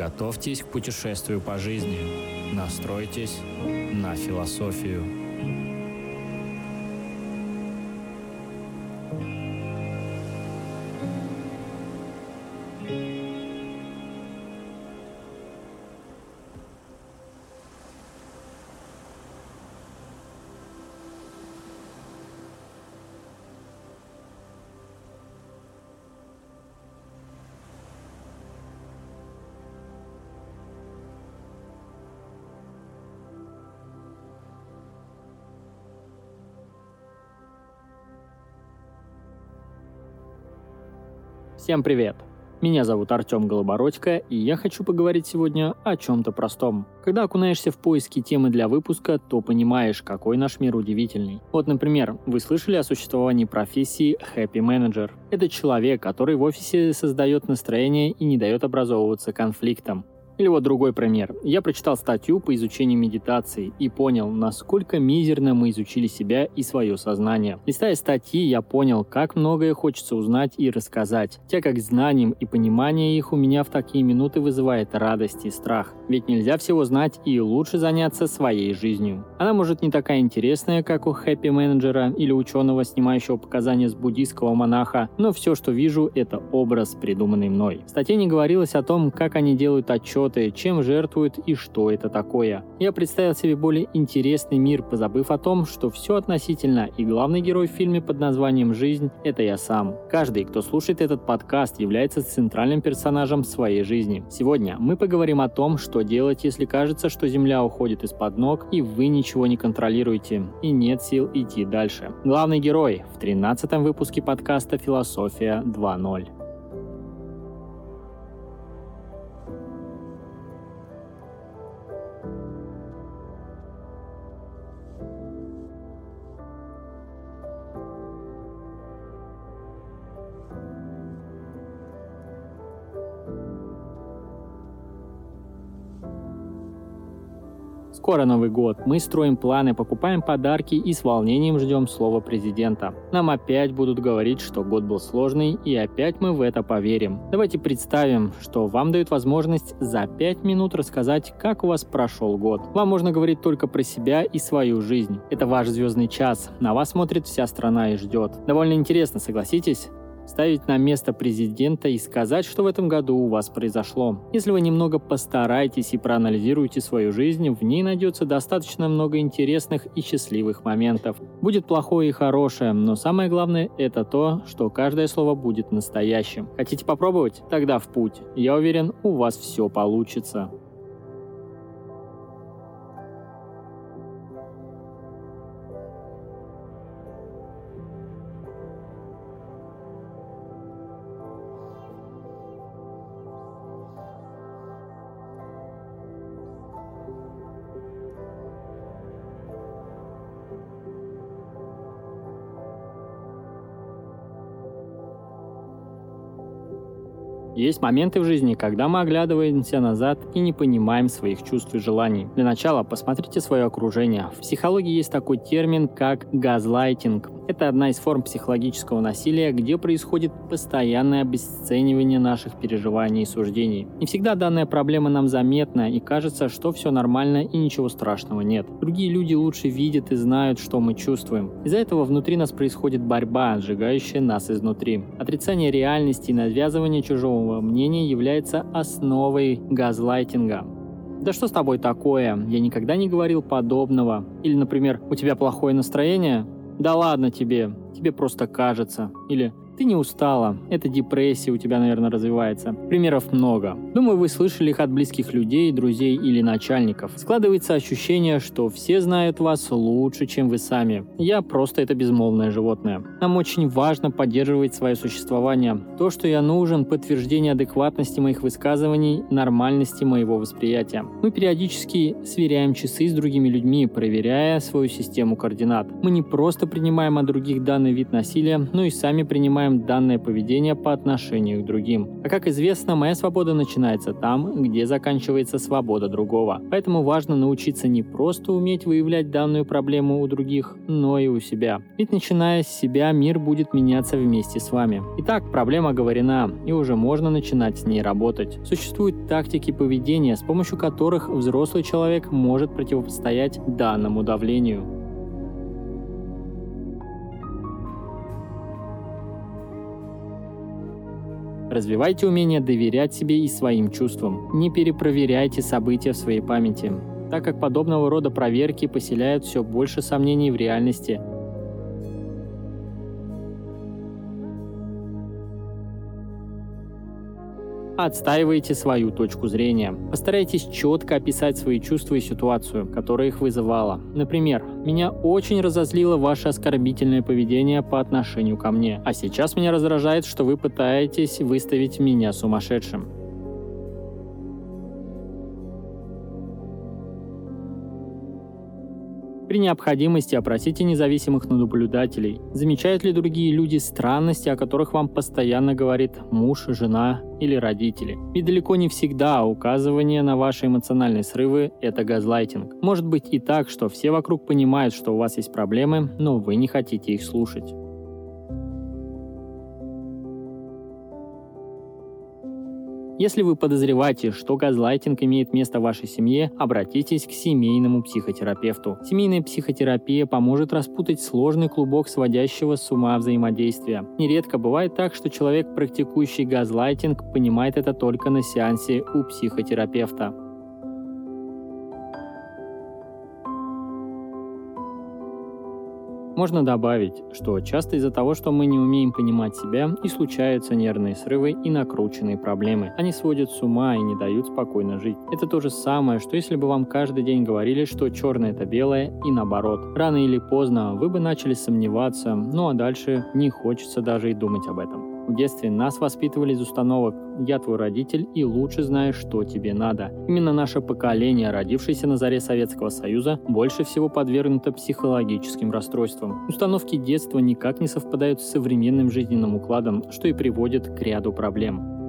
Приготовьтесь к путешествию по жизни. Настройтесь на философию. Всем привет! Меня зовут Артем Голобородько, и я хочу поговорить сегодня о чем-то простом. Когда окунаешься в поиски темы для выпуска, то понимаешь, какой наш мир удивительный. Вот, например, вы слышали о существовании профессии Happy Manager. Это человек, который в офисе создает настроение и не дает образовываться конфликтам. Или вот другой пример. Я прочитал статью по изучению медитации и понял, насколько мизерно мы изучили себя и свое сознание. Листая статьи, я понял, как многое хочется узнать и рассказать, те как знанием и понимание их у меня в такие минуты вызывает радость и страх. Ведь нельзя всего знать и лучше заняться своей жизнью. Она может не такая интересная, как у хэппи-менеджера или ученого, снимающего показания с буддийского монаха, но все, что вижу, это образ, придуманный мной. В статье не говорилось о том, как они делают отчет работы, чем жертвуют и что это такое. Я представил себе более интересный мир, позабыв о том, что все относительно, и главный герой в фильме под названием «Жизнь» — это я сам. Каждый, кто слушает этот подкаст, является центральным персонажем своей жизни. Сегодня мы поговорим о том, что делать, если кажется, что Земля уходит из-под ног, и вы ничего не контролируете, и нет сил идти дальше. Главный герой в 13 выпуске подкаста «Философия 2.0». Скоро Новый год. Мы строим планы, покупаем подарки и с волнением ждем слова президента. Нам опять будут говорить, что год был сложный, и опять мы в это поверим. Давайте представим, что вам дают возможность за 5 минут рассказать, как у вас прошел год. Вам можно говорить только про себя и свою жизнь. Это ваш звездный час. На вас смотрит вся страна и ждет. Довольно интересно, согласитесь? Ставить на место президента и сказать, что в этом году у вас произошло. Если вы немного постараетесь и проанализируете свою жизнь, в ней найдется достаточно много интересных и счастливых моментов. Будет плохое и хорошее, но самое главное это то, что каждое слово будет настоящим. Хотите попробовать? Тогда в путь. Я уверен, у вас все получится. Есть моменты в жизни, когда мы оглядываемся назад и не понимаем своих чувств и желаний. Для начала посмотрите свое окружение. В психологии есть такой термин, как газлайтинг. Это одна из форм психологического насилия, где происходит постоянное обесценивание наших переживаний и суждений. Не всегда данная проблема нам заметна и кажется, что все нормально и ничего страшного нет. Другие люди лучше видят и знают, что мы чувствуем. Из-за этого внутри нас происходит борьба, сжигающая нас изнутри. Отрицание реальности и навязывание чужого мнения является основой газлайтинга. Да что с тобой такое? Я никогда не говорил подобного. Или, например, у тебя плохое настроение? Да ладно тебе, тебе просто кажется. Или ты не устала, это депрессия у тебя, наверное, развивается. Примеров много. Думаю, вы слышали их от близких людей, друзей или начальников. Складывается ощущение, что все знают вас лучше, чем вы сами. Я просто это безмолвное животное. Нам очень важно поддерживать свое существование. То, что я нужен, подтверждение адекватности моих высказываний, нормальности моего восприятия. Мы периодически сверяем часы с другими людьми, проверяя свою систему координат. Мы не просто принимаем от других данный вид насилия, но и сами принимаем одобряем данное поведение по отношению к другим. А как известно, моя свобода начинается там, где заканчивается свобода другого. Поэтому важно научиться не просто уметь выявлять данную проблему у других, но и у себя. Ведь начиная с себя, мир будет меняться вместе с вами. Итак, проблема говорена, и уже можно начинать с ней работать. Существуют тактики поведения, с помощью которых взрослый человек может противостоять данному давлению. Развивайте умение доверять себе и своим чувствам. Не перепроверяйте события в своей памяти, так как подобного рода проверки поселяют все больше сомнений в реальности, Отстаивайте свою точку зрения. Постарайтесь четко описать свои чувства и ситуацию, которая их вызывала. Например, «Меня очень разозлило ваше оскорбительное поведение по отношению ко мне, а сейчас меня раздражает, что вы пытаетесь выставить меня сумасшедшим». При необходимости опросите независимых наблюдателей. Замечают ли другие люди странности, о которых вам постоянно говорит муж, жена или родители? Ведь далеко не всегда указывание на ваши эмоциональные срывы – это газлайтинг. Может быть и так, что все вокруг понимают, что у вас есть проблемы, но вы не хотите их слушать. Если вы подозреваете, что газлайтинг имеет место в вашей семье, обратитесь к семейному психотерапевту. Семейная психотерапия поможет распутать сложный клубок сводящего с ума взаимодействия. Нередко бывает так, что человек, практикующий газлайтинг, понимает это только на сеансе у психотерапевта. Можно добавить, что часто из-за того, что мы не умеем понимать себя, и случаются нервные срывы и накрученные проблемы. Они сводят с ума и не дают спокойно жить. Это то же самое, что если бы вам каждый день говорили, что черное это белое, и наоборот. Рано или поздно вы бы начали сомневаться, ну а дальше не хочется даже и думать об этом. В детстве нас воспитывали из установок «я твой родитель и лучше знаешь, что тебе надо». Именно наше поколение, родившееся на заре Советского Союза, больше всего подвергнуто психологическим расстройствам. Установки детства никак не совпадают с современным жизненным укладом, что и приводит к ряду проблем.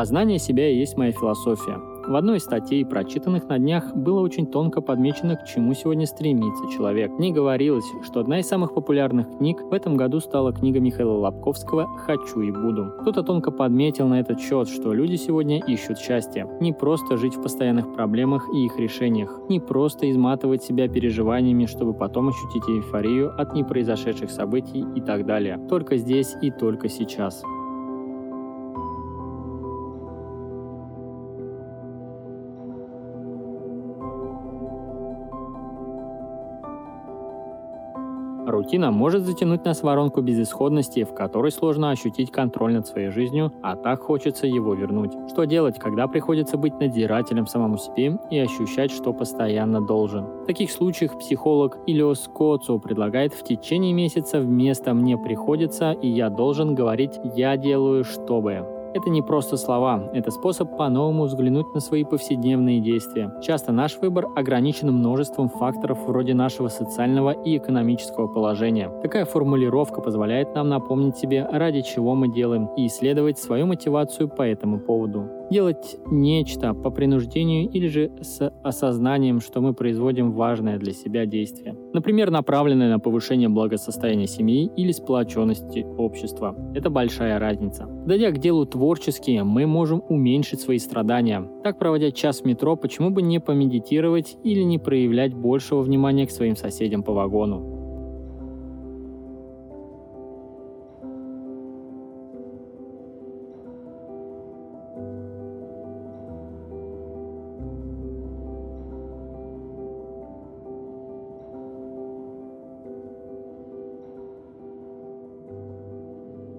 Познание себя и есть моя философия. В одной из статей, прочитанных на днях, было очень тонко подмечено, к чему сегодня стремится человек. В ней говорилось, что одна из самых популярных книг в этом году стала книга Михаила Лобковского «Хочу и буду». Кто-то тонко подметил на этот счет, что люди сегодня ищут счастье. Не просто жить в постоянных проблемах и их решениях. Не просто изматывать себя переживаниями, чтобы потом ощутить эйфорию от непроизошедших событий и так далее. Только здесь и только сейчас. Рутина может затянуть нас в воронку безысходности, в которой сложно ощутить контроль над своей жизнью, а так хочется его вернуть. Что делать, когда приходится быть надзирателем самому себе и ощущать, что постоянно должен? В таких случаях психолог Илиос Коцу предлагает в течение месяца вместо «мне приходится» и «я должен» говорить «я делаю, чтобы». Это не просто слова, это способ по-новому взглянуть на свои повседневные действия. Часто наш выбор ограничен множеством факторов вроде нашего социального и экономического положения. Такая формулировка позволяет нам напомнить себе, ради чего мы делаем, и исследовать свою мотивацию по этому поводу делать нечто по принуждению или же с осознанием, что мы производим важное для себя действие. Например, направленное на повышение благосостояния семьи или сплоченности общества. Это большая разница. Дойдя к делу творчески, мы можем уменьшить свои страдания. Так, проводя час в метро, почему бы не помедитировать или не проявлять большего внимания к своим соседям по вагону?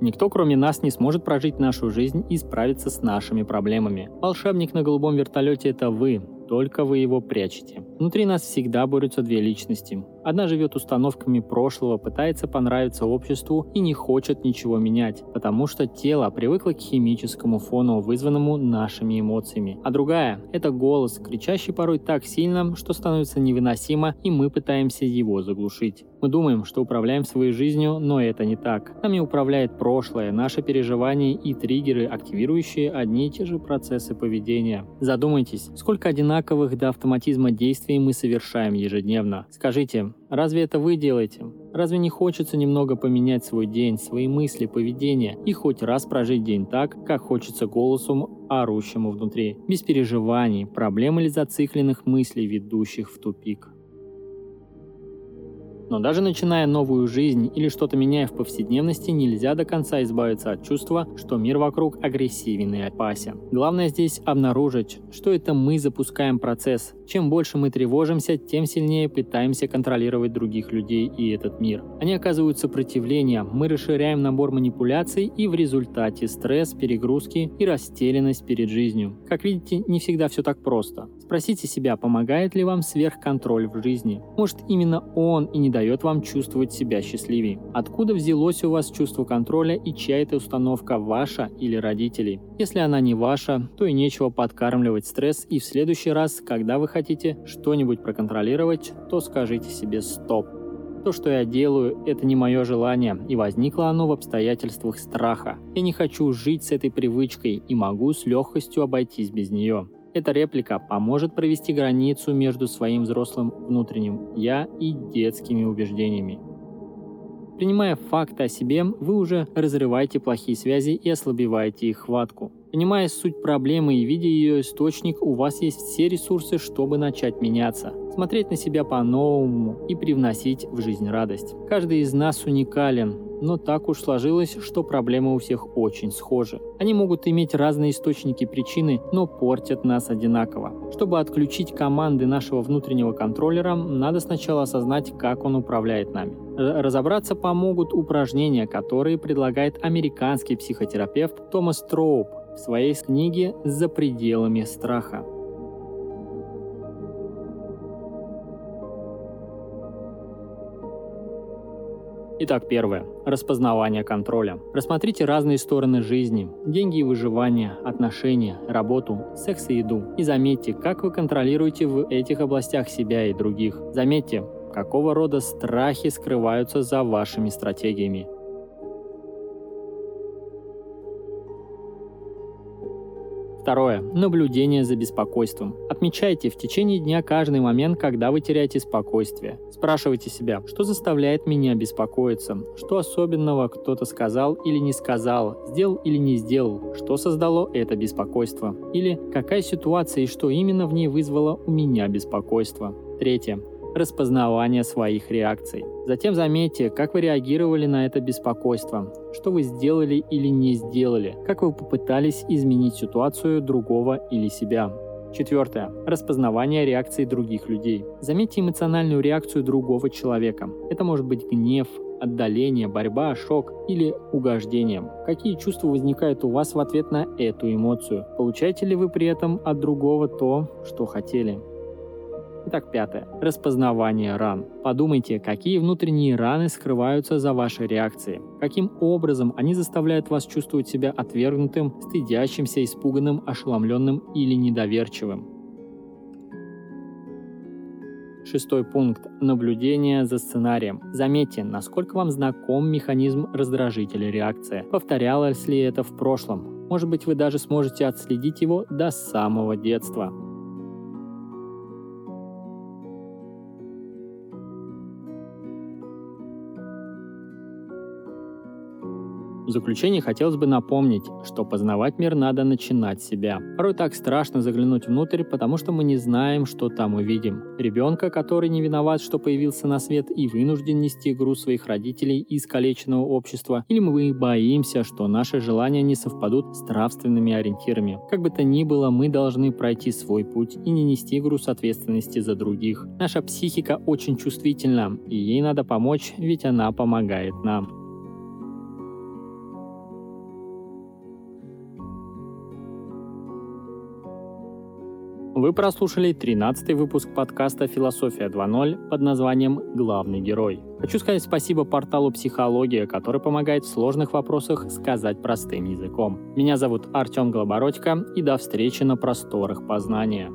Никто, кроме нас, не сможет прожить нашу жизнь и справиться с нашими проблемами. Волшебник на голубом вертолете – это вы, только вы его прячете. Внутри нас всегда борются две личности. Одна живет установками прошлого, пытается понравиться обществу и не хочет ничего менять, потому что тело привыкло к химическому фону, вызванному нашими эмоциями. А другая – это голос, кричащий порой так сильно, что становится невыносимо, и мы пытаемся его заглушить. Мы думаем, что управляем своей жизнью, но это не так. Нами управляет прошлое, наши переживания и триггеры, активирующие одни и те же процессы поведения. Задумайтесь, сколько одинаковых до автоматизма действий мы совершаем ежедневно. Скажите, разве это вы делаете? Разве не хочется немного поменять свой день, свои мысли, поведение и хоть раз прожить день так, как хочется голосу, орущему внутри, без переживаний, проблем или зацикленных мыслей, ведущих в тупик? Но даже начиная новую жизнь или что-то меняя в повседневности, нельзя до конца избавиться от чувства, что мир вокруг агрессивен и опасен. Главное здесь обнаружить, что это мы запускаем процесс. Чем больше мы тревожимся, тем сильнее пытаемся контролировать других людей и этот мир. Они оказывают сопротивление, мы расширяем набор манипуляций и в результате стресс, перегрузки и растерянность перед жизнью. Как видите, не всегда все так просто. Спросите себя, помогает ли вам сверхконтроль в жизни. Может именно он и не дает дает вам чувствовать себя счастливее. Откуда взялось у вас чувство контроля и чья это установка, ваша или родителей? Если она не ваша, то и нечего подкармливать стресс, и в следующий раз, когда вы хотите что-нибудь проконтролировать, то скажите себе «стоп». То, что я делаю, это не мое желание, и возникло оно в обстоятельствах страха. Я не хочу жить с этой привычкой и могу с легкостью обойтись без нее. Эта реплика поможет провести границу между своим взрослым внутренним «я» и детскими убеждениями. Принимая факты о себе, вы уже разрываете плохие связи и ослабеваете их хватку. Понимая суть проблемы и видя ее источник, у вас есть все ресурсы, чтобы начать меняться, смотреть на себя по-новому и привносить в жизнь радость. Каждый из нас уникален, но так уж сложилось, что проблемы у всех очень схожи. Они могут иметь разные источники причины, но портят нас одинаково. Чтобы отключить команды нашего внутреннего контроллера, надо сначала осознать, как он управляет нами. Разобраться помогут упражнения, которые предлагает американский психотерапевт Томас Троуп в своей книге «За пределами страха». Итак, первое. Распознавание контроля. Рассмотрите разные стороны жизни. Деньги и выживание, отношения, работу, секс и еду. И заметьте, как вы контролируете в этих областях себя и других. Заметьте, какого рода страхи скрываются за вашими стратегиями. Второе. Наблюдение за беспокойством. Отмечайте в течение дня каждый момент, когда вы теряете спокойствие. Спрашивайте себя, что заставляет меня беспокоиться, что особенного кто-то сказал или не сказал, сделал или не сделал, что создало это беспокойство. Или какая ситуация и что именно в ней вызвало у меня беспокойство. Третье распознавание своих реакций. Затем заметьте, как вы реагировали на это беспокойство, что вы сделали или не сделали, как вы попытались изменить ситуацию другого или себя. Четвертое. Распознавание реакций других людей. Заметьте эмоциональную реакцию другого человека. Это может быть гнев, отдаление, борьба, шок или угождение. Какие чувства возникают у вас в ответ на эту эмоцию? Получаете ли вы при этом от другого то, что хотели? Итак, пятое. Распознавание ран. Подумайте, какие внутренние раны скрываются за вашей реакцией. Каким образом они заставляют вас чувствовать себя отвергнутым, стыдящимся, испуганным, ошеломленным или недоверчивым. Шестой пункт. Наблюдение за сценарием. Заметьте, насколько вам знаком механизм раздражителя реакции. Повторялось ли это в прошлом? Может быть, вы даже сможете отследить его до самого детства. В заключение хотелось бы напомнить, что познавать мир надо начинать с себя. Порой так страшно заглянуть внутрь, потому что мы не знаем, что там увидим. Ребенка, который не виноват, что появился на свет и вынужден нести груз своих родителей и искалеченного общества, или мы боимся, что наши желания не совпадут с нравственными ориентирами. Как бы то ни было, мы должны пройти свой путь и не нести груз ответственности за других. Наша психика очень чувствительна, и ей надо помочь, ведь она помогает нам. Вы прослушали 13 выпуск подкаста «Философия 2.0» под названием «Главный герой». Хочу сказать спасибо порталу «Психология», который помогает в сложных вопросах сказать простым языком. Меня зовут Артем Голобородько, и до встречи на просторах познания.